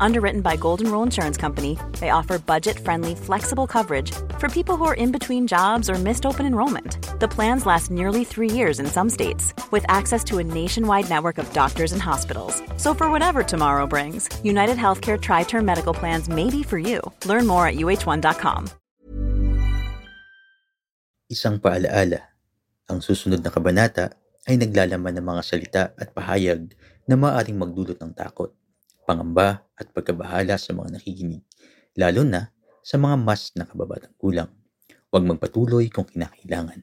Underwritten by Golden Rule Insurance Company, they offer budget friendly, flexible coverage for people who are in between jobs or missed open enrollment. The plans last nearly three years in some states, with access to a nationwide network of doctors and hospitals. So, for whatever tomorrow brings, United Healthcare Tri Term Medical Plans may be for you. Learn more at uh1.com. Isang paalaala. Ang susunod na kabanata ay naglalaman ng mga salita at pahayag na maaaring magdulot ng takot. Pangamba at pagkabahala sa mga nakikinig, lalo na sa mga mas nakababatang kulang. Huwag magpatuloy kung kinakailangan.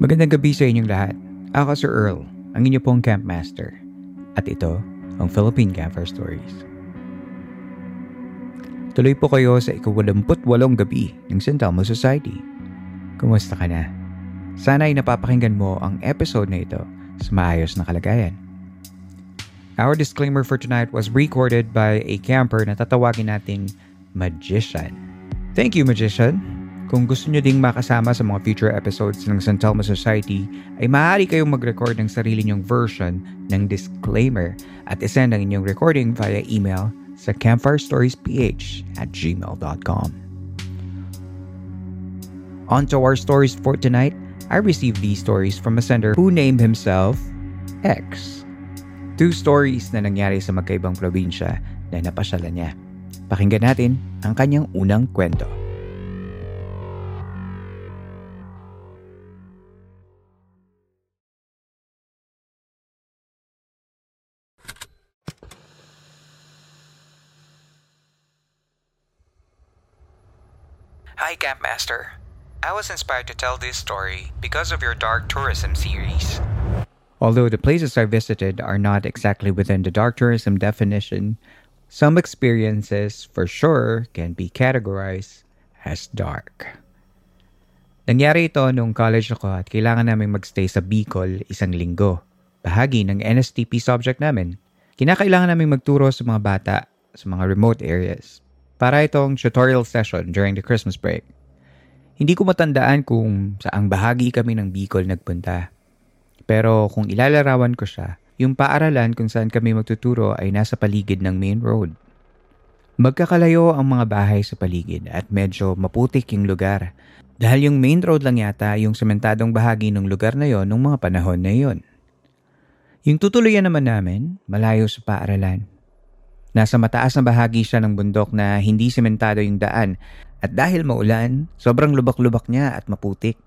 Magandang gabi sa inyong lahat. Ako si Earl, ang inyo pong Camp Master. At ito, ang Philippine Camper Stories. Tuloy po kayo sa ikawalumput-walong gabi ng St. Elmo Society. Kumusta ka na? Sana ay napapakinggan mo ang episode na ito sa maayos na kalagayan. Our disclaimer for tonight was recorded by a camper na tatawagin nating Magician. Thank you, Magician! Kung gusto nyo ding makasama sa mga future episodes ng San Telmo Society, ay maaari kayong mag-record ng sarili nyong version ng disclaimer at isend ang inyong recording via email sa campfirestoriesph at gmail.com. On to our stories for tonight. I received these stories from a sender who named himself X. Two stories na nangyari sa magkaibang probinsya na napasyalan niya. Pakinggan natin ang kanyang unang kwento. Hi, Campmaster. I was inspired to tell this story because of your dark tourism series. Although the places I visited are not exactly within the dark tourism definition, some experiences for sure can be categorized as dark. Nangyari ito nung college ako at kailangan namin magstay sa Bicol isang linggo. Bahagi ng NSTP subject namin. Kinakailangan namin magturo sa mga bata sa mga remote areas. Para itong tutorial session during the Christmas break. Hindi ko matandaan kung saang bahagi kami ng Bicol nagpunta. Pero kung ilalarawan ko siya, yung paaralan kung saan kami magtuturo ay nasa paligid ng main road. Magkakalayo ang mga bahay sa paligid at medyo maputik yung lugar dahil yung main road lang yata yung sementadong bahagi ng lugar na yon nung mga panahon na yon. Yung tutuluyan naman namin, malayo sa paaralan. Nasa mataas na bahagi siya ng bundok na hindi sementado yung daan at dahil maulan, sobrang lubak-lubak niya at maputik.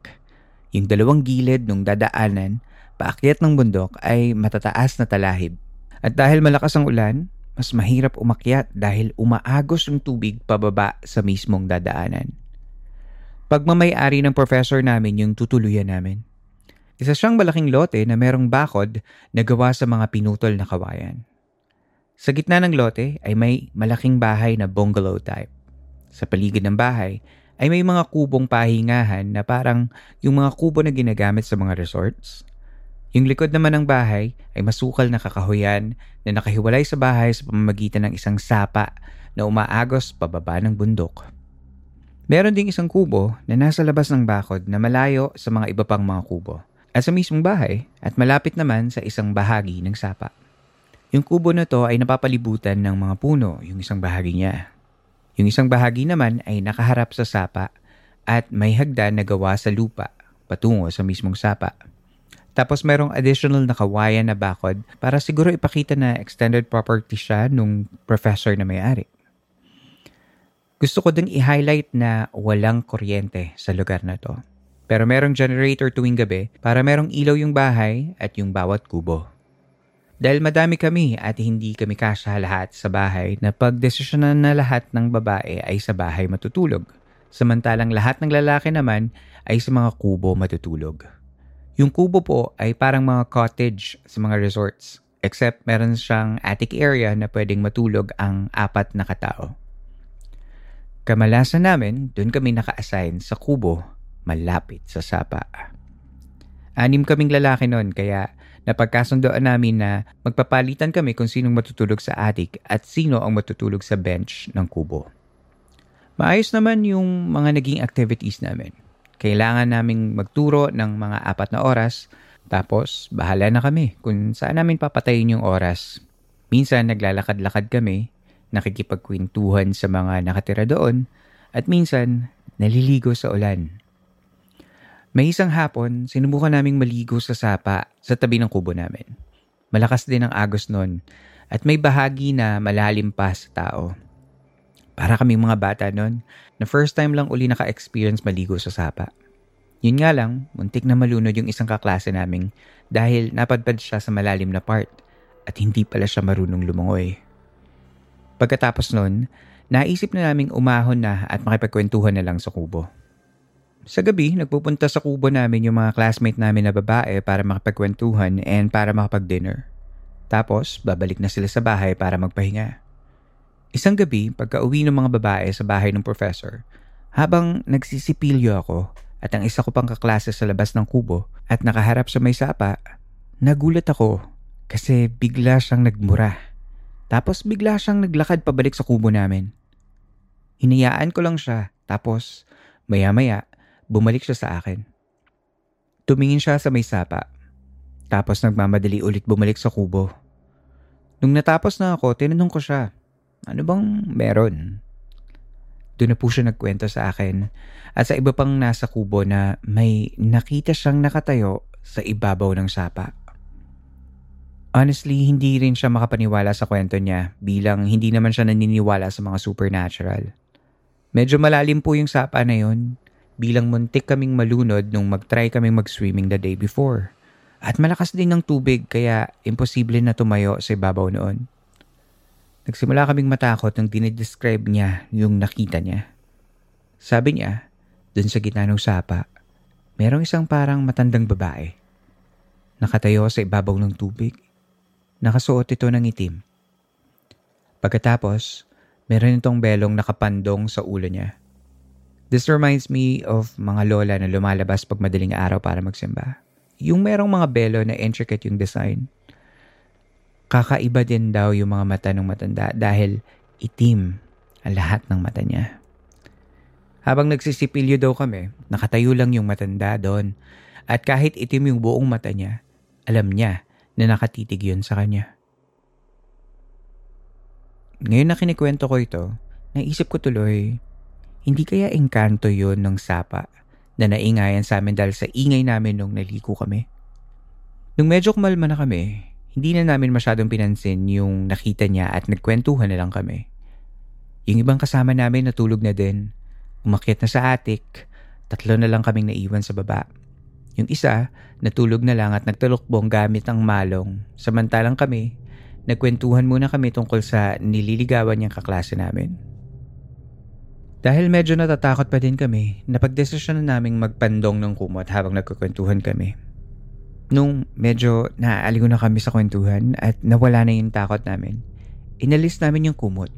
Yung dalawang gilid ng dadaanan, paakyat ng bundok ay matataas na talahib. At dahil malakas ang ulan, mas mahirap umakyat dahil umaagos yung tubig pababa sa mismong dadaanan. Pagmamayari ng professor namin yung tutuluyan namin. Isa siyang malaking lote na merong bakod na gawa sa mga pinutol na kawayan. Sa gitna ng lote ay may malaking bahay na bungalow type. Sa paligid ng bahay ay may mga kubong pahingahan na parang yung mga kubo na ginagamit sa mga resorts. Yung likod naman ng bahay ay masukal na kakahuyan na nakahiwalay sa bahay sa pamamagitan ng isang sapa na umaagos pababa ng bundok. Meron ding isang kubo na nasa labas ng bakod na malayo sa mga iba pang mga kubo at sa mismong bahay at malapit naman sa isang bahagi ng sapa. Yung kubo na to ay napapalibutan ng mga puno, yung isang bahagi niya. Yung isang bahagi naman ay nakaharap sa sapa at may hagdan na gawa sa lupa patungo sa mismong sapa. Tapos merong additional na kawayan na bakod para siguro ipakita na extended property siya nung professor na may-ari. Gusto ko din i-highlight na walang kuryente sa lugar na to. Pero merong generator tuwing gabi para merong ilaw yung bahay at yung bawat kubo. Dahil madami kami at hindi kami kasya lahat sa bahay na pagdesisyonan na lahat ng babae ay sa bahay matutulog. Samantalang lahat ng lalaki naman ay sa mga kubo matutulog. Yung kubo po ay parang mga cottage sa mga resorts. Except meron siyang attic area na pwedeng matulog ang apat na katao. Kamalasan namin, doon kami naka-assign sa kubo malapit sa sapa. Anim kaming lalaki noon kaya Napagkasundoan namin na magpapalitan kami kung sinong matutulog sa attic at sino ang matutulog sa bench ng kubo. Maayos naman yung mga naging activities namin. Kailangan naming magturo ng mga apat na oras, tapos bahala na kami kung saan namin papatayin yung oras. Minsan naglalakad-lakad kami, nakikipagkwentuhan sa mga nakatira doon, at minsan naliligo sa ulan. May isang hapon, sinubukan naming maligo sa sapa sa tabi ng kubo namin. Malakas din ang agos nun at may bahagi na malalim pa sa tao. Para kaming mga bata nun, na first time lang uli naka-experience maligo sa sapa. Yun nga lang, muntik na malunod yung isang kaklase naming dahil napadpad siya sa malalim na part at hindi pala siya marunong lumangoy. Pagkatapos nun, naisip na naming umahon na at makipagkwentuhan na lang sa kubo. Sa gabi, nagpupunta sa kubo namin yung mga classmate namin na babae para makapagkwentuhan and para makapag-dinner. Tapos, babalik na sila sa bahay para magpahinga. Isang gabi, pagka uwi ng mga babae sa bahay ng professor, habang nagsisipilyo ako at ang isa ko pang kaklase sa labas ng kubo at nakaharap sa may sapa, nagulat ako kasi bigla siyang nagmura. Tapos bigla siyang naglakad pabalik sa kubo namin. Hinayaan ko lang siya tapos maya-maya Bumalik siya sa akin. Tumingin siya sa may sapa. Tapos nagmamadali ulit bumalik sa kubo. Nung natapos na ako, tinanong ko siya, ano bang meron? Doon na po siya nagkwento sa akin at sa iba pang nasa kubo na may nakita siyang nakatayo sa ibabaw ng sapa. Honestly, hindi rin siya makapaniwala sa kwento niya bilang hindi naman siya naniniwala sa mga supernatural. Medyo malalim po yung sapa na yun bilang muntik kaming malunod nung mag-try kaming mag-swimming the day before. At malakas din ng tubig kaya imposible na tumayo sa ibabaw noon. Nagsimula kaming matakot nung dinidescribe niya yung nakita niya. Sabi niya, dun sa gitna ng sapa, merong isang parang matandang babae. Nakatayo sa ibabaw ng tubig. Nakasuot ito ng itim. Pagkatapos, meron itong belong nakapandong sa ulo niya. This reminds me of mga lola na lumalabas pag madaling araw para magsimba. Yung merong mga belo na intricate yung design. Kakaiba din daw yung mga mata ng matanda dahil itim ang lahat ng mata niya. Habang nagsisipilyo daw kami, nakatayo lang yung matanda doon. At kahit itim yung buong mata niya, alam niya na nakatitig yun sa kanya. Ngayon na kinikwento ko ito, naisip ko tuloy hindi kaya engkanto yon ng sapa na naingayan sa amin dahil sa ingay namin nung naligo kami. Nung medyo kumalma na kami, hindi na namin masyadong pinansin yung nakita niya at nagkwentuhan na lang kami. Yung ibang kasama namin natulog na din. Umakyat na sa attic, tatlo na lang kaming naiwan sa baba. Yung isa, natulog na lang at nagtalukbong gamit ang malong. Samantalang kami, nagkwentuhan muna kami tungkol sa nililigawan niyang kaklase namin. Dahil medyo natatakot pa din kami, napagdesisyon na naming magpandong ng kumot habang nagkukwentuhan kami. Nung medyo naaaligo na kami sa kwentuhan at nawala na yung takot namin, inalis namin yung kumot.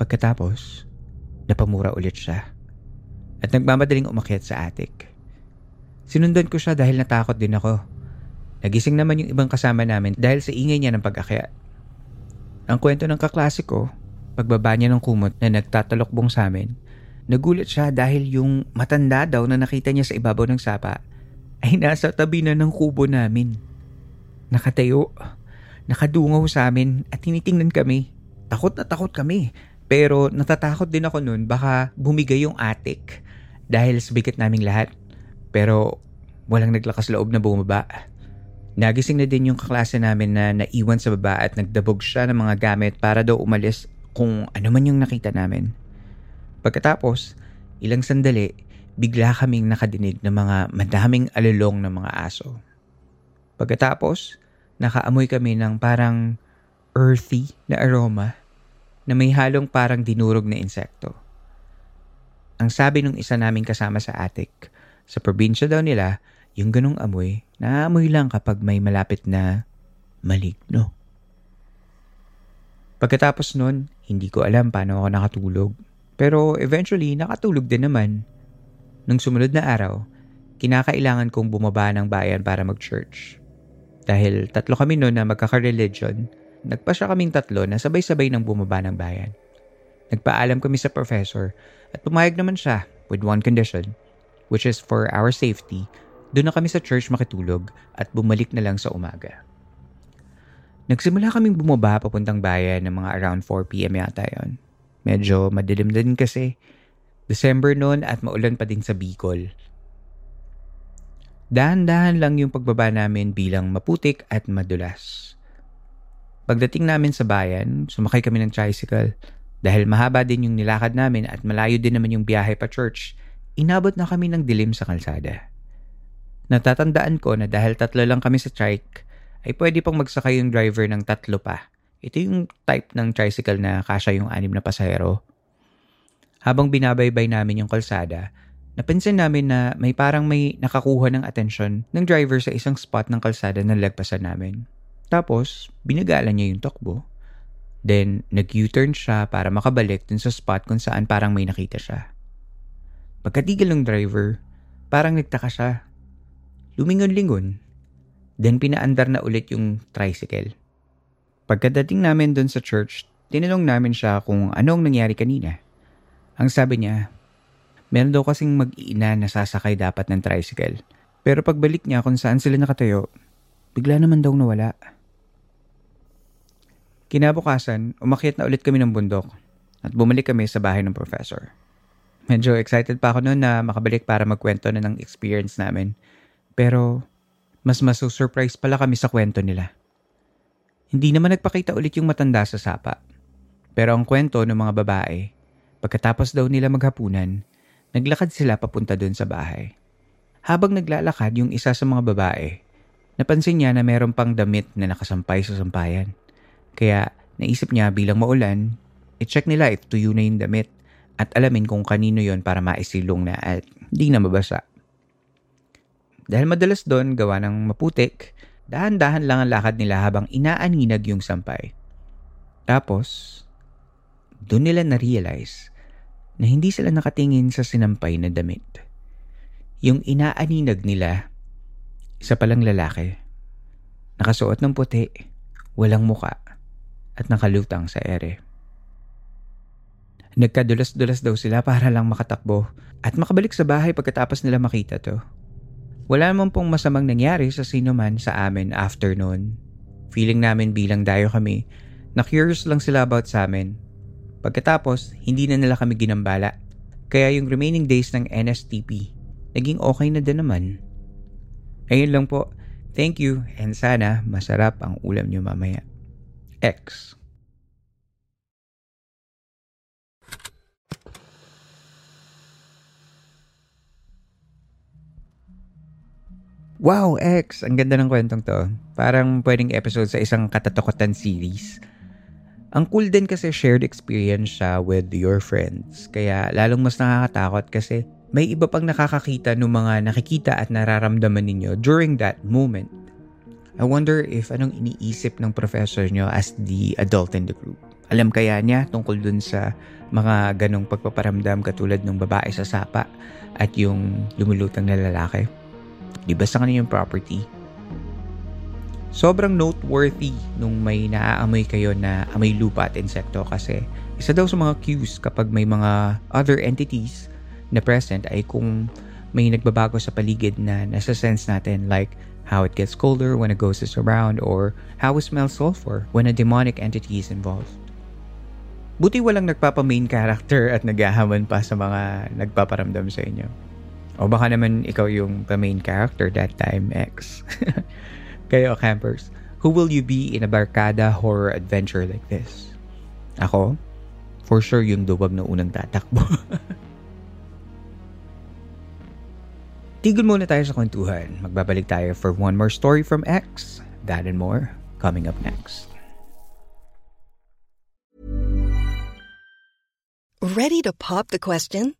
Pagkatapos, napamura ulit siya. At nagmamadaling umakyat sa attic. Sinundan ko siya dahil natakot din ako. Nagising naman yung ibang kasama namin dahil sa ingay niya ng pag-akyat. Ang kwento ng kaklase ko, pagbaba niya ng kumot na nagtatalokbong sa amin, nagulat siya dahil yung matanda daw na nakita niya sa ibabaw ng sapa ay nasa tabi na ng kubo namin. Nakatayo, nakadungaw sa amin at tinitingnan kami. Takot na takot kami. Pero natatakot din ako noon baka bumigay yung attic dahil sa bigat naming lahat. Pero walang naglakas loob na bumaba. Nagising na din yung kaklase namin na naiwan sa baba at nagdabog siya ng mga gamit para daw umalis kung ano man yung nakita namin. Pagkatapos, ilang sandali, bigla kaming nakadinig ng mga madaming alulong ng mga aso. Pagkatapos, nakaamoy kami ng parang earthy na aroma na may halong parang dinurog na insekto. Ang sabi ng isa naming kasama sa attic, sa probinsya daw nila, yung ganong amoy, naamoy lang kapag may malapit na maligno. Pagkatapos nun, hindi ko alam paano ako nakatulog. Pero eventually, nakatulog din naman. Nung sumunod na araw, kinakailangan kong bumaba ng bayan para mag-church. Dahil tatlo kami noon na magkaka-religion, nagpa siya kaming tatlo na sabay-sabay nang bumaba ng bayan. Nagpaalam kami sa professor at pumayag naman siya with one condition, which is for our safety, doon na kami sa church makitulog at bumalik na lang sa umaga. Nagsimula kaming bumaba papuntang bayan ng mga around 4pm yata yon. Medyo madilim din kasi. December noon at maulan pa din sa Bicol. Dahan-dahan lang yung pagbaba namin bilang maputik at madulas. Pagdating namin sa bayan, sumakay kami ng tricycle dahil mahaba din yung nilakad namin at malayo din naman yung biyahe pa church, inabot na kami ng dilim sa kalsada. Natatandaan ko na dahil tatlo lang kami sa trike, ay pwede pang magsakay yung driver ng tatlo pa. Ito yung type ng tricycle na kasya yung anim na pasahero. Habang binabaybay namin yung kalsada, napansin namin na may parang may nakakuha ng atensyon ng driver sa isang spot ng kalsada na lagpasan namin. Tapos, binagalan niya yung takbo Then, nag-U-turn siya para makabalik dun sa spot kung saan parang may nakita siya. Pagkatigil ng driver, parang nagtaka siya. Lumingon-lingon. Then, pinaandar na ulit yung tricycle. Pagkadating namin dun sa church, tinanong namin siya kung anong nangyari kanina. Ang sabi niya, meron daw kasing mag-iina na sasakay dapat ng tricycle. Pero pagbalik niya kung saan sila nakatayo, bigla naman daw nawala. Kinabukasan, umakyat na ulit kami ng bundok at bumalik kami sa bahay ng professor. Medyo excited pa ako noon na makabalik para magkwento na ng experience namin. Pero mas masusurprise pala kami sa kwento nila. Hindi naman nagpakita ulit yung matanda sa sapa. Pero ang kwento ng mga babae, pagkatapos daw nila maghapunan, naglakad sila papunta doon sa bahay. Habang naglalakad yung isa sa mga babae, napansin niya na meron pang damit na nakasampay sa sampayan. Kaya naisip niya bilang maulan, i-check nila if tuyo na yung damit at alamin kung kanino yon para maisilong na at di na mabasa. Dahil madalas doon gawa ng maputik, dahan-dahan lang ang lakad nila habang inaaninag yung sampay. Tapos, doon nila na-realize na hindi sila nakatingin sa sinampay na damit. Yung inaaninag nila, isa palang lalaki. Nakasuot ng puti, walang muka, at nakalutang sa ere. Nagkadulas-dulas daw sila para lang makatakbo at makabalik sa bahay pagkatapos nila makita to. Wala naman pong masamang nangyari sa sino man sa amin after noon. Feeling namin bilang dayo kami na curious lang sila about sa amin. Pagkatapos, hindi na nila kami ginambala. Kaya yung remaining days ng NSTP, naging okay na din naman. Ayun lang po. Thank you and sana masarap ang ulam nyo mamaya. X. Wow, X! Ang ganda ng kwentong to. Parang pwedeng episode sa isang katatakutan series. Ang cool din kasi shared experience siya with your friends. Kaya lalong mas nakakatakot kasi may iba pang nakakakita ng mga nakikita at nararamdaman ninyo during that moment. I wonder if anong iniisip ng professor nyo as the adult in the group. Alam kaya niya tungkol dun sa mga ganong pagpaparamdam katulad ng babae sa sapa at yung lumulutang na lalaki? Di ba sa kanya property? Sobrang noteworthy nung may naaamoy kayo na amoy lupa at insekto kasi isa daw sa mga cues kapag may mga other entities na present ay kung may nagbabago sa paligid na nasa sense natin like how it gets colder when a ghost is around, or how we smell sulfur when a demonic entity is involved. Buti walang nagpapa-main character at naghahaman pa sa mga nagpaparamdam sa inyo. O baka naman ikaw yung pa-main character that time, X. Kayo, campers, who will you be in a barkada horror adventure like this? Ako? For sure yung duwag na unang tatakbo. Tigil muna tayo sa kwentuhan. Magbabalik tayo for one more story from X. That and more coming up next. Ready to pop the question?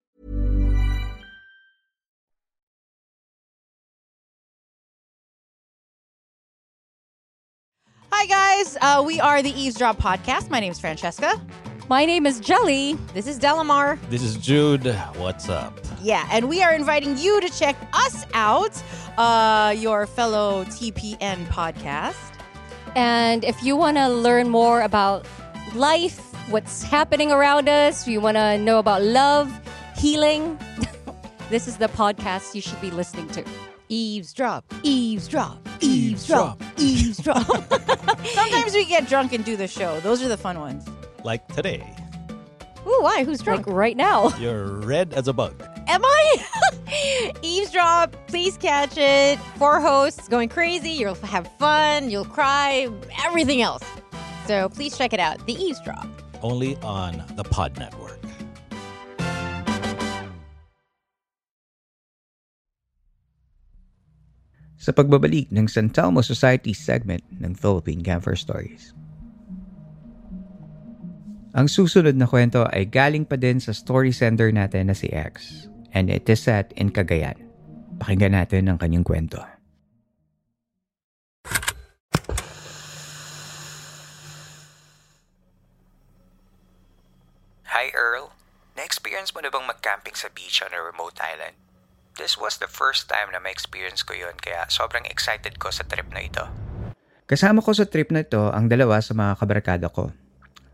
Hi, guys. Uh, we are the Eavesdrop Podcast. My name is Francesca. My name is Jelly. This is Delamar. This is Jude. What's up? Yeah, and we are inviting you to check us out, uh, your fellow TPN podcast. And if you want to learn more about life, what's happening around us, you want to know about love, healing, this is the podcast you should be listening to. Eavesdrop, eavesdrop, eavesdrop, eavesdrop. Sometimes we get drunk and do the show. Those are the fun ones. Like today, Ooh, why? Who's drunk? Like right now. you're red as a bug. Am I? Eavesdrop, please catch it. Four hosts going crazy. You'll have fun. You'll cry. Everything else. So please check it out. The Eavesdrop. Only on the Pod Network. Sa pagbabalik ng San Telmo Society segment ng Philippine Camper Stories. Ang susunod na kwento ay galing pa din sa story sender natin na si X and it is set in Cagayan. Pakinggan natin ang kanyang kwento. Hi Earl, na-experience mo na bang mag-camping sa beach on a remote island? This was the first time na ma-experience ko yun kaya sobrang excited ko sa trip na ito. Kasama ko sa trip na ito ang dalawa sa mga kabarkada ko.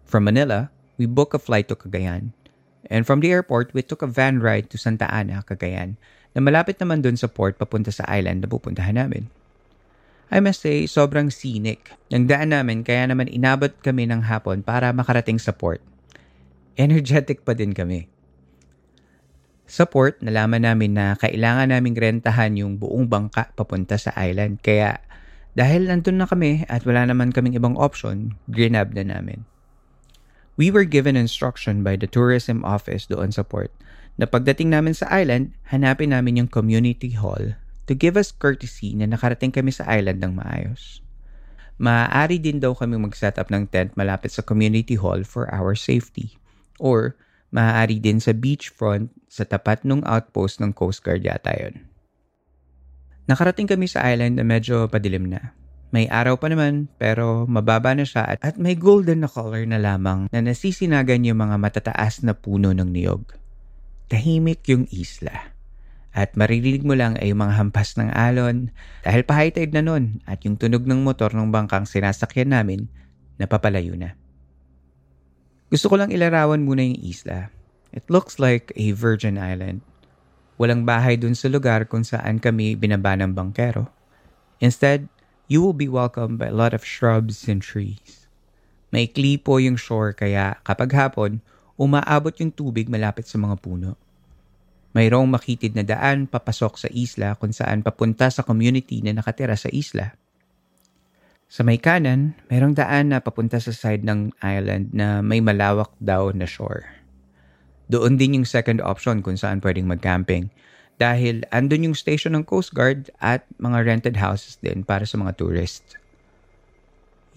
From Manila, we booked a flight to Cagayan. And from the airport, we took a van ride to Santa Ana, Cagayan, na malapit naman dun sa port papunta sa island na pupuntahan namin. I must say, sobrang scenic. Ang daan namin kaya naman inabot kami ng hapon para makarating sa port. Energetic pa din kami. Sa port, nalaman namin na kailangan naming rentahan yung buong bangka papunta sa island. Kaya dahil nandun na kami at wala naman kaming ibang option, grinab na namin. We were given instruction by the tourism office doon sa port na pagdating namin sa island, hanapin namin yung community hall to give us courtesy na nakarating kami sa island ng maayos. Maaari din daw kami mag-set up ng tent malapit sa community hall for our safety. Or, maaari din sa beachfront sa tapat ng outpost ng Coast Guard yata yun. Nakarating kami sa island na medyo padilim na. May araw pa naman pero mababa na siya at, at may golden na color na lamang na nasisinagan yung mga matataas na puno ng niyog. Tahimik yung isla. At maririnig mo lang ay yung mga hampas ng alon dahil pa high tide na nun at yung tunog ng motor ng bangkang sinasakyan namin napapalayo na. Gusto ko lang ilarawan muna yung isla. It looks like a virgin island. Walang bahay dun sa lugar kung saan kami binaba ng bangkero. Instead, you will be welcomed by a lot of shrubs and trees. Maikli po yung shore kaya kapag hapon, umaabot yung tubig malapit sa mga puno. Mayroong makitid na daan papasok sa isla kung saan papunta sa community na nakatira sa isla. Sa may kanan, mayroong daan na papunta sa side ng island na may malawak daw na shore. Doon din yung second option kung saan pwedeng mag-camping dahil andun yung station ng Coast Guard at mga rented houses din para sa mga tourists.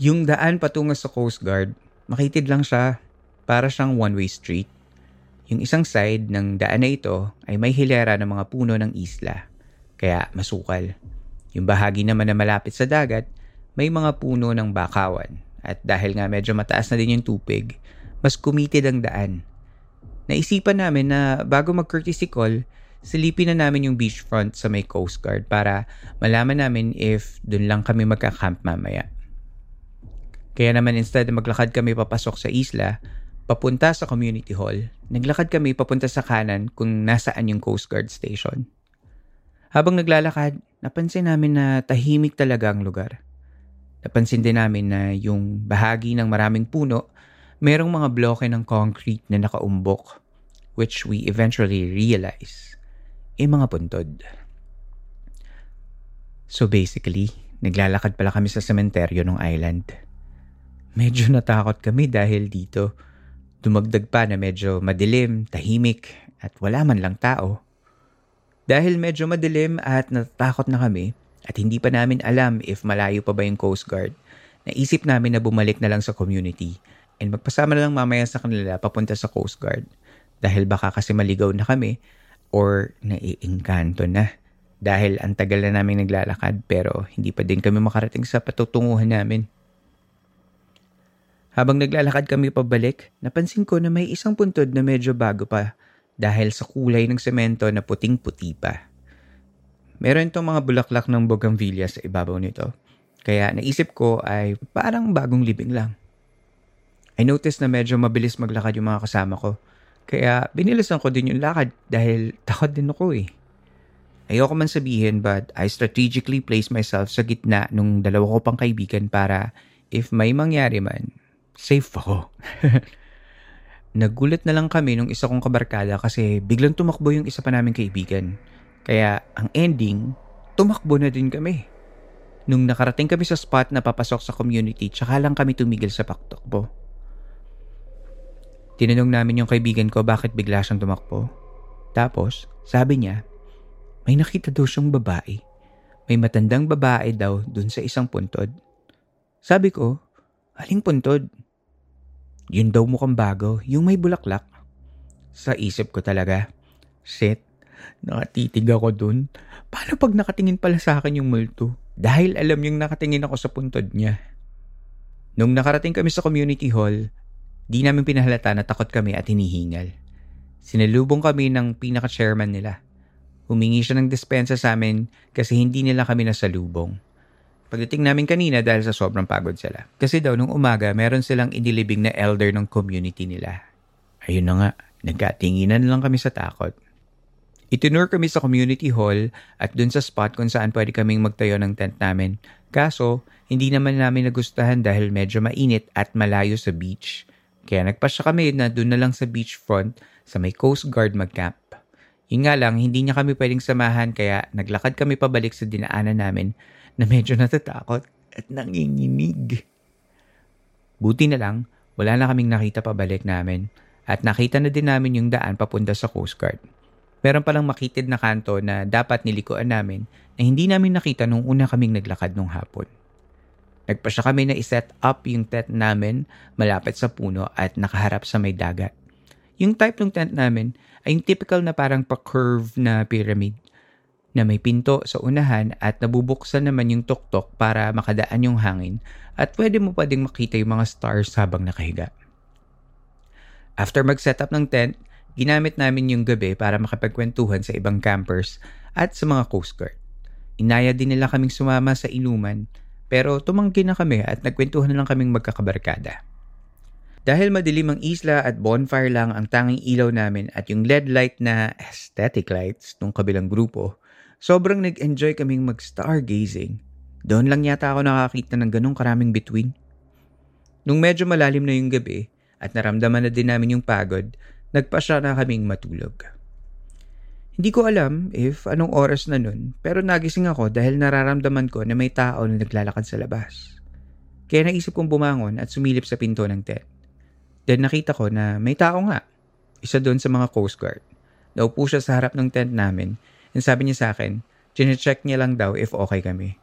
Yung daan patungo sa Coast Guard, makitid lang siya para siyang one-way street. Yung isang side ng daan na ito ay may hilera ng mga puno ng isla, kaya masukal. Yung bahagi naman na malapit sa dagat, may mga puno ng bakawan. At dahil nga medyo mataas na din yung tubig, mas kumitid ang daan. Naisipan namin na bago mag-courtesy call, silipin na namin yung beachfront sa may Coast Guard para malaman namin if dun lang kami magka-camp mamaya. Kaya naman instead na maglakad kami papasok sa isla, papunta sa community hall, naglakad kami papunta sa kanan kung nasaan yung Coast Guard station. Habang naglalakad, napansin namin na tahimik talaga ang lugar. Napansin din namin na yung bahagi ng maraming puno, merong mga bloke ng concrete na nakaumbok which we eventually realize, ay mga puntod. So basically, naglalakad pala kami sa sementeryo ng island. Medyo natakot kami dahil dito. Dumagdag pa na medyo madilim, tahimik, at wala man lang tao. Dahil medyo madilim at natatakot na kami, at hindi pa namin alam if malayo pa ba yung Coast Guard, naisip namin na bumalik na lang sa community and magpasama na lang mamaya sa kanila papunta sa Coast Guard dahil baka kasi maligaw na kami or naiingkanto na dahil ang tagal na namin naglalakad pero hindi pa din kami makarating sa patutunguhan namin. Habang naglalakad kami pabalik, napansin ko na may isang puntod na medyo bago pa dahil sa kulay ng semento na puting-puti pa. Meron itong mga bulaklak ng bougainvillea sa ibabaw nito. Kaya naisip ko ay parang bagong libing lang. I noticed na medyo mabilis maglakad yung mga kasama ko. Kaya binilisan ko din yung lakad dahil takot din ako eh. Ayoko man sabihin but I strategically placed myself sa gitna nung dalawa ko pang kaibigan para if may mangyari man, safe ako. Nagulat na lang kami nung isa kong kabarkada kasi biglang tumakbo yung isa pa naming kaibigan. Kaya ang ending, tumakbo na din kami. Nung nakarating kami sa spot na papasok sa community, tsaka lang kami tumigil sa paktakbo. Tinanong namin yung kaibigan ko bakit bigla siyang tumakbo. Tapos, sabi niya, may nakita daw siyang babae. May matandang babae daw dun sa isang puntod. Sabi ko, aling puntod? Yun daw mukhang bago, yung may bulaklak. Sa isip ko talaga, shit, nakatitig ako dun. Paano pag nakatingin pala sa akin yung multo? Dahil alam yung nakatingin ako sa puntod niya. Nung nakarating kami sa community hall, Di namin pinahalata na takot kami at hinihingal. Sinalubong kami ng pinaka-chairman nila. Humingi siya ng dispensa sa amin kasi hindi nila kami nasalubong. Pagdating namin kanina dahil sa sobrang pagod sila. Kasi daw nung umaga meron silang inilibing na elder ng community nila. Ayun na nga, nagkatinginan lang kami sa takot. Itinur kami sa community hall at dun sa spot kung saan pwede kaming magtayo ng tent namin. Kaso, hindi naman namin nagustuhan dahil medyo mainit at malayo sa beach. Kaya nagpasya kami na doon na lang sa beachfront sa may Coast Guard mag-camp. Yun nga lang, hindi niya kami pwedeng samahan kaya naglakad kami pabalik sa dinaanan namin na medyo natatakot at nanginginig. Buti na lang, wala na kaming nakita pabalik namin at nakita na din namin yung daan papunta sa Coast Guard. Meron palang makitid na kanto na dapat nilikuan namin na hindi namin nakita nung una kaming naglakad nung hapon. Nagpa siya kami na iset up yung tent namin malapit sa puno at nakaharap sa may dagat. Yung type ng tent namin ay yung typical na parang pa-curve na pyramid na may pinto sa unahan at nabubuksan naman yung tuktok para makadaan yung hangin at pwede mo pa ding makita yung mga stars habang nakahiga. After mag-set up ng tent, ginamit namin yung gabi para makapagkwentuhan sa ibang campers at sa mga Coast Guard. Inaya din nila kaming sumama sa inuman pero tumanggi na kami at nagkwentuhan na lang kaming magkakabarkada. Dahil madilim ang isla at bonfire lang ang tanging ilaw namin at yung LED light na aesthetic lights nung kabilang grupo, sobrang nag-enjoy kaming mag-stargazing. Doon lang yata ako nakakita ng ganong karaming between. Nung medyo malalim na yung gabi at naramdaman na din namin yung pagod, nagpasya na kaming matulog. Hindi ko alam if anong oras na nun, pero nagising ako dahil nararamdaman ko na may tao na naglalakad sa labas. Kaya naisip kong bumangon at sumilip sa pinto ng tent. Then nakita ko na may tao nga. Isa doon sa mga Coast Guard. Naupo siya sa harap ng tent namin and sabi niya sa akin, chinecheck niya lang daw if okay kami.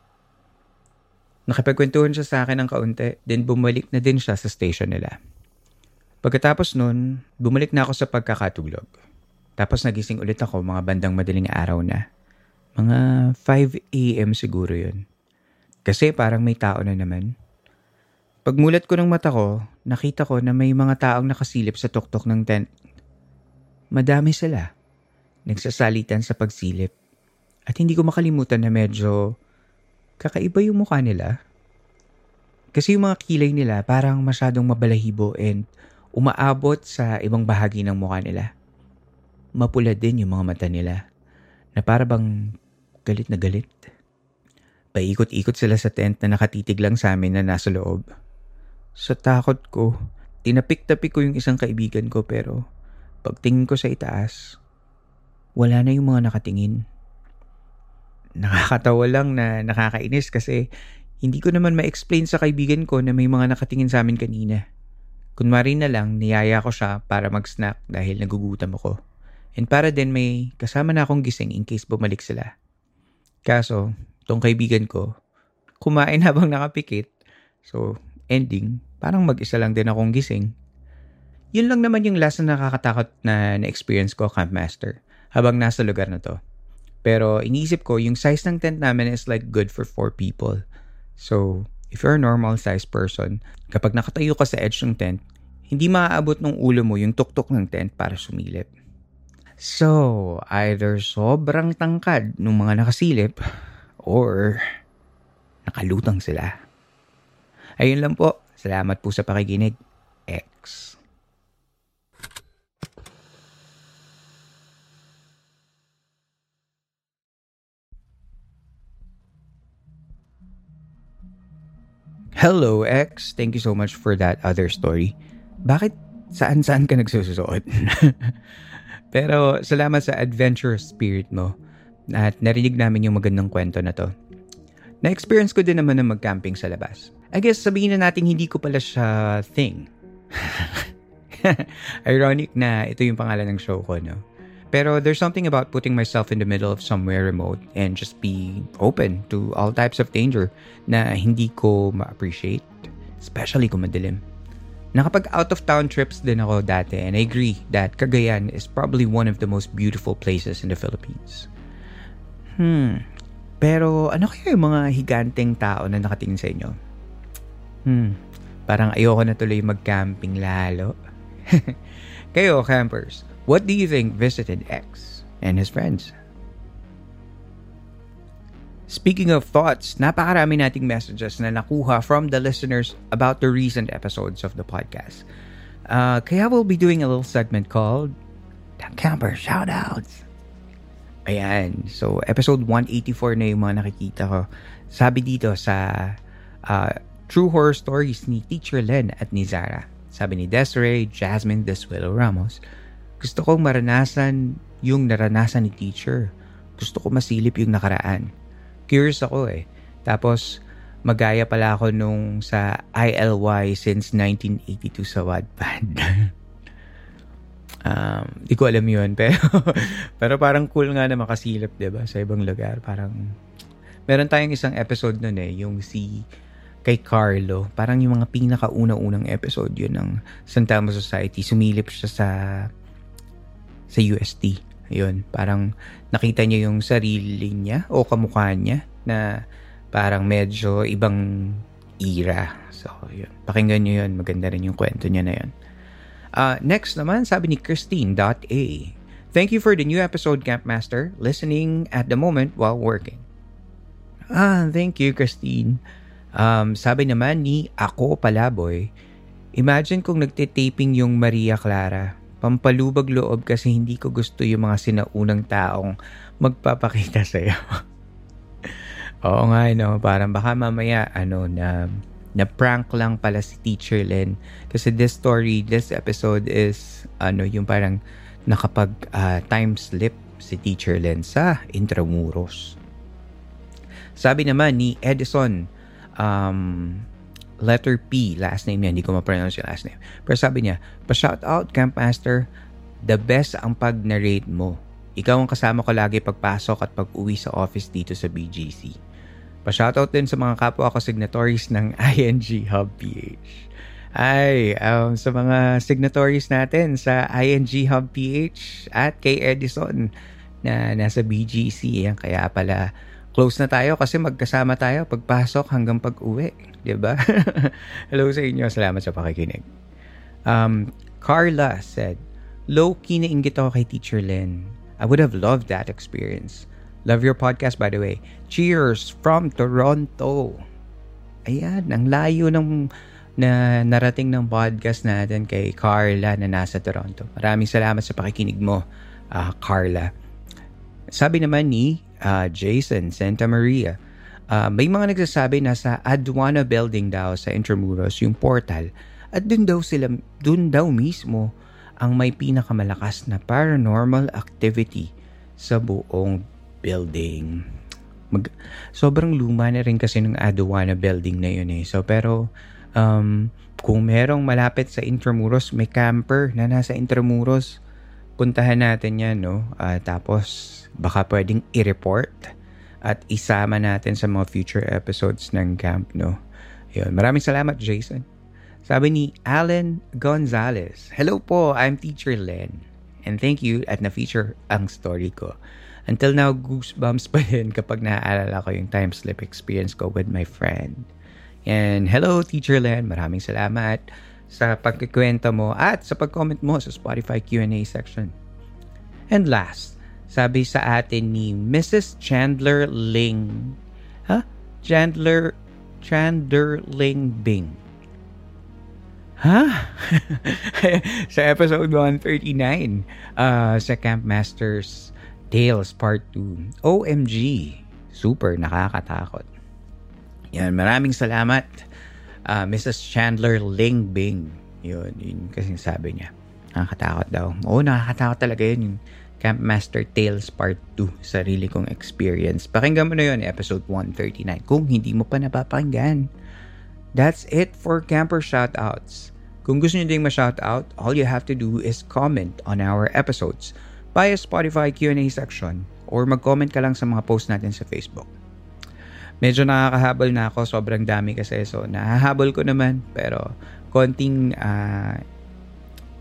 Nakipagkwentuhan siya sa akin ng kaunti, then bumalik na din siya sa station nila. Pagkatapos nun, bumalik na ako sa pagkakatulog. Tapos nagising ulit ako mga bandang madaling araw na. Mga 5 a.m. siguro yun. Kasi parang may tao na naman. Pagmulat ko ng mata ko, nakita ko na may mga taong nakasilip sa tuktok ng tent. Madami sila. Nagsasalitan sa pagsilip. At hindi ko makalimutan na medyo kakaiba yung mukha nila. Kasi yung mga kilay nila parang masyadong mabalahibo and umaabot sa ibang bahagi ng mukha nila mapula din yung mga mata nila na para bang galit na galit. Paikot-ikot sila sa tent na nakatitig lang sa amin na nasa loob. Sa takot ko, tinapik-tapik ko yung isang kaibigan ko pero pagtingin ko sa itaas, wala na yung mga nakatingin. Nakakatawa lang na nakakainis kasi hindi ko naman ma-explain sa kaibigan ko na may mga nakatingin sa amin kanina. Kunwari na lang, niyaya ko siya para mag-snack dahil nagugutom ako. And para din may kasama na akong gising in case bumalik sila. Kaso, tong kaibigan ko, kumain habang nakapikit. So, ending, parang mag-isa lang din akong gising. Yun lang naman yung last na nakakatakot na na-experience ko, Camp Master, habang nasa lugar na to. Pero iniisip ko, yung size ng tent namin is like good for four people. So, if you're a normal size person, kapag nakatayo ka sa edge ng tent, hindi maaabot ng ulo mo yung tuktok ng tent para sumilip. So, either sobrang tangkad ng mga nakasilip or nakalutang sila. Ayun lang po. Salamat po sa pakikinig. X. Hello, X. Thank you so much for that other story. Bakit saan-saan ka nagsusuot? Pero salamat sa adventurous spirit mo at narinig namin yung magandang kwento na to. Na-experience ko din naman na mag-camping sa labas. I guess sabihin na natin hindi ko pala siya thing. Ironic na ito yung pangalan ng show ko, no? Pero there's something about putting myself in the middle of somewhere remote and just be open to all types of danger na hindi ko ma-appreciate, especially kung madilim. Nakapag out of town trips din ako dati and I agree that Cagayan is probably one of the most beautiful places in the Philippines. Hmm. Pero ano kaya yung mga higanteng tao na nakatingin sa inyo? Hmm. Parang ayoko na tuloy mag-camping lalo. Kayo, campers, what do you think visited X and his friends? Speaking of thoughts, napakarami nating messages na nakuha from the listeners about the recent episodes of the podcast. Uh, kaya we'll be doing a little segment called The Camper Shoutouts. Ayan. So, episode 184 na yung mga nakikita ko. Sabi dito sa uh, True Horror Stories ni Teacher Len at ni Zara. Sabi ni Desiree Jasmine Desuelo Ramos, gusto kong maranasan yung naranasan ni teacher. Gusto ko masilip yung nakaraan. Curious ako eh. Tapos, magaya pala ako nung sa ILY since 1982 sa Wattpad. um, di ko alam yun. Pero, pero parang cool nga na makasilip, ba diba? Sa ibang lugar. Parang, meron tayong isang episode nun eh, yung si kay Carlo. Parang yung mga pinakauna-unang episode yun ng San Telmo Society. Sumilip siya sa sa UST. Yun, parang nakita niya yung sarili niya o kamukha niya na parang medyo ibang era. So, yun. Pakinggan niyo yun. Maganda rin yung kwento niya na yun. Uh, next naman, sabi ni Christine.a. Thank you for the new episode, Campmaster. Listening at the moment while working. Ah, thank you, Christine. Um, sabi naman ni Ako Palaboy, Imagine kung nagtitaping yung Maria Clara pampalubag loob kasi hindi ko gusto yung mga sinaunang taong magpapakita sa iyo. Oo nga, no? Parang baka mamaya, ano, na, na prank lang pala si Teacher Len. Kasi this story, this episode is, ano, yung parang nakapag uh, time slip si Teacher Len sa Intramuros. Sabi naman ni Edison, um, letter P, last name niya, hindi ko ma-pronounce yung last name. Pero sabi niya, pa-shout out Camp Master, the best ang pag-narrate mo. Ikaw ang kasama ko lagi pagpasok at pag-uwi sa office dito sa BGC. Pa-shoutout din sa mga kapwa ko signatories ng ING Hub PH. Ay, um, sa mga signatories natin sa ING Hub PH at kay Edison na nasa BGC. Yan, kaya pala close na tayo kasi magkasama tayo pagpasok hanggang pag-uwi. Diba? Hello sa inyo. Salamat sa pakikinig. Um, Carla said, Low-key na inggit ako kay Teacher Len. I would have loved that experience. Love your podcast, by the way. Cheers from Toronto. Ayan, ang layo ng na narating ng podcast natin kay Carla na nasa Toronto. Maraming salamat sa pakikinig mo, uh, Carla. Sabi naman ni uh, Jason Santa Maria. Uh, may mga nagsasabi na sa Aduana Building daw sa Intramuros yung portal at dun daw sila dun daw mismo ang may pinakamalakas na paranormal activity sa buong building. Mag, sobrang luma na rin kasi ng Aduana building na yun eh. So pero um, kung merong malapit sa Intramuros, may camper na nasa Intramuros, puntahan natin yan, no? Uh, tapos baka pwedeng i-report at isama natin sa mga future episodes ng camp, no? Yun. Maraming salamat, Jason. Sabi ni Alan Gonzalez, Hello po, I'm Teacher Len. And thank you at na-feature ang story ko. Until now, goosebumps pa rin kapag naaalala ko yung time slip experience ko with my friend. And hello, Teacher Len. Maraming salamat sa pagkikwento mo at sa pag-comment mo sa Spotify Q&A section. And last, sabi sa atin ni Mrs. Chandler Ling. Ha? Huh? Chandler Chandler Ling Bing. Ha? sa episode 139 uh, sa Camp Masters Tales Part 2. OMG. Super nakakatakot. Yan, maraming salamat uh, Mrs. Chandler Ling Bing. Yun, yun kasi sabi niya. Nakakatakot daw. Oo, nakakatakot talaga yun. Yung Camp Master Tales Part 2. Sarili kong experience. Pakinggan mo na yun, episode 139. Kung hindi mo pa napapakinggan. That's it for camper shoutouts. Kung gusto niyo ding ma-shoutout, all you have to do is comment on our episodes via Spotify Q&A section or mag-comment ka lang sa mga post natin sa Facebook. Medyo nakakahabol na ako, sobrang dami kasi so nahahabol ko naman pero konting uh,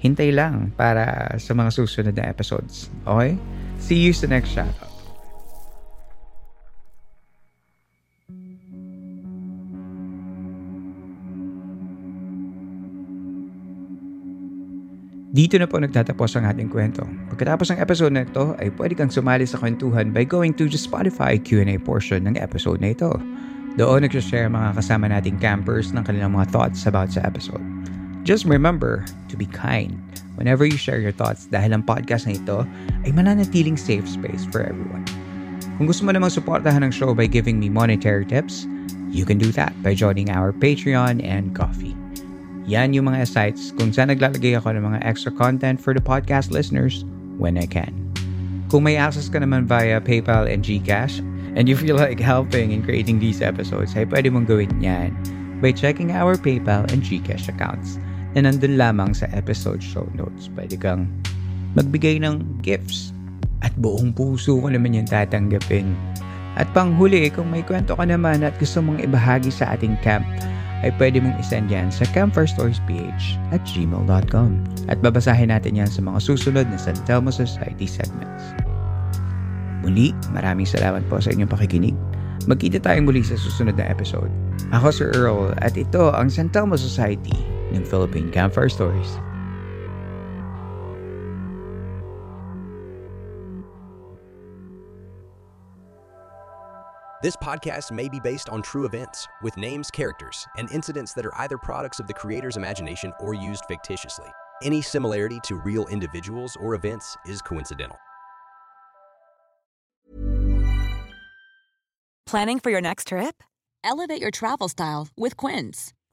hintay lang para sa mga susunod na episodes. Okay? See you sa next shoutout. Dito na po nagtatapos ang ating kwento. Pagkatapos ng episode na ito, ay pwede kang sumali sa kwentuhan by going to the Spotify Q&A portion ng episode na ito. Doon nagsashare mga kasama nating campers ng kanilang mga thoughts about sa episode. Just remember to be kind whenever you share your thoughts dahil ang podcast na ito ay mananatiling safe space for everyone. Kung gusto mo namang suportahan ng show by giving me monetary tips, you can do that by joining our Patreon and Coffee. Yan yung mga sites kung saan naglalagay ako ng mga extra content for the podcast listeners when I can. Kung may access ka naman via PayPal and GCash, and you feel like helping in creating these episodes, ay pwede mong gawin yan by checking our PayPal and GCash accounts na nandun lamang sa episode show notes. Pwede kang magbigay ng gifts at buong puso ko naman yung tatanggapin. At panghuli, kung may kwento ka naman at gusto mong ibahagi sa ating camp, ay pwede mong isend yan sa campfirestoriesph at gmail.com at babasahin natin yan sa mga susunod na San Telmo Society segments. Muli, maraming salamat po sa inyong pakikinig. Magkita tayong muli sa susunod na episode. Ako si Earl at ito ang San Telmo Society ng Philippine Campfire Stories. This podcast may be based on true events, with names, characters, and incidents that are either products of the creator's imagination or used fictitiously. Any similarity to real individuals or events is coincidental. Planning for your next trip? Elevate your travel style with Quince.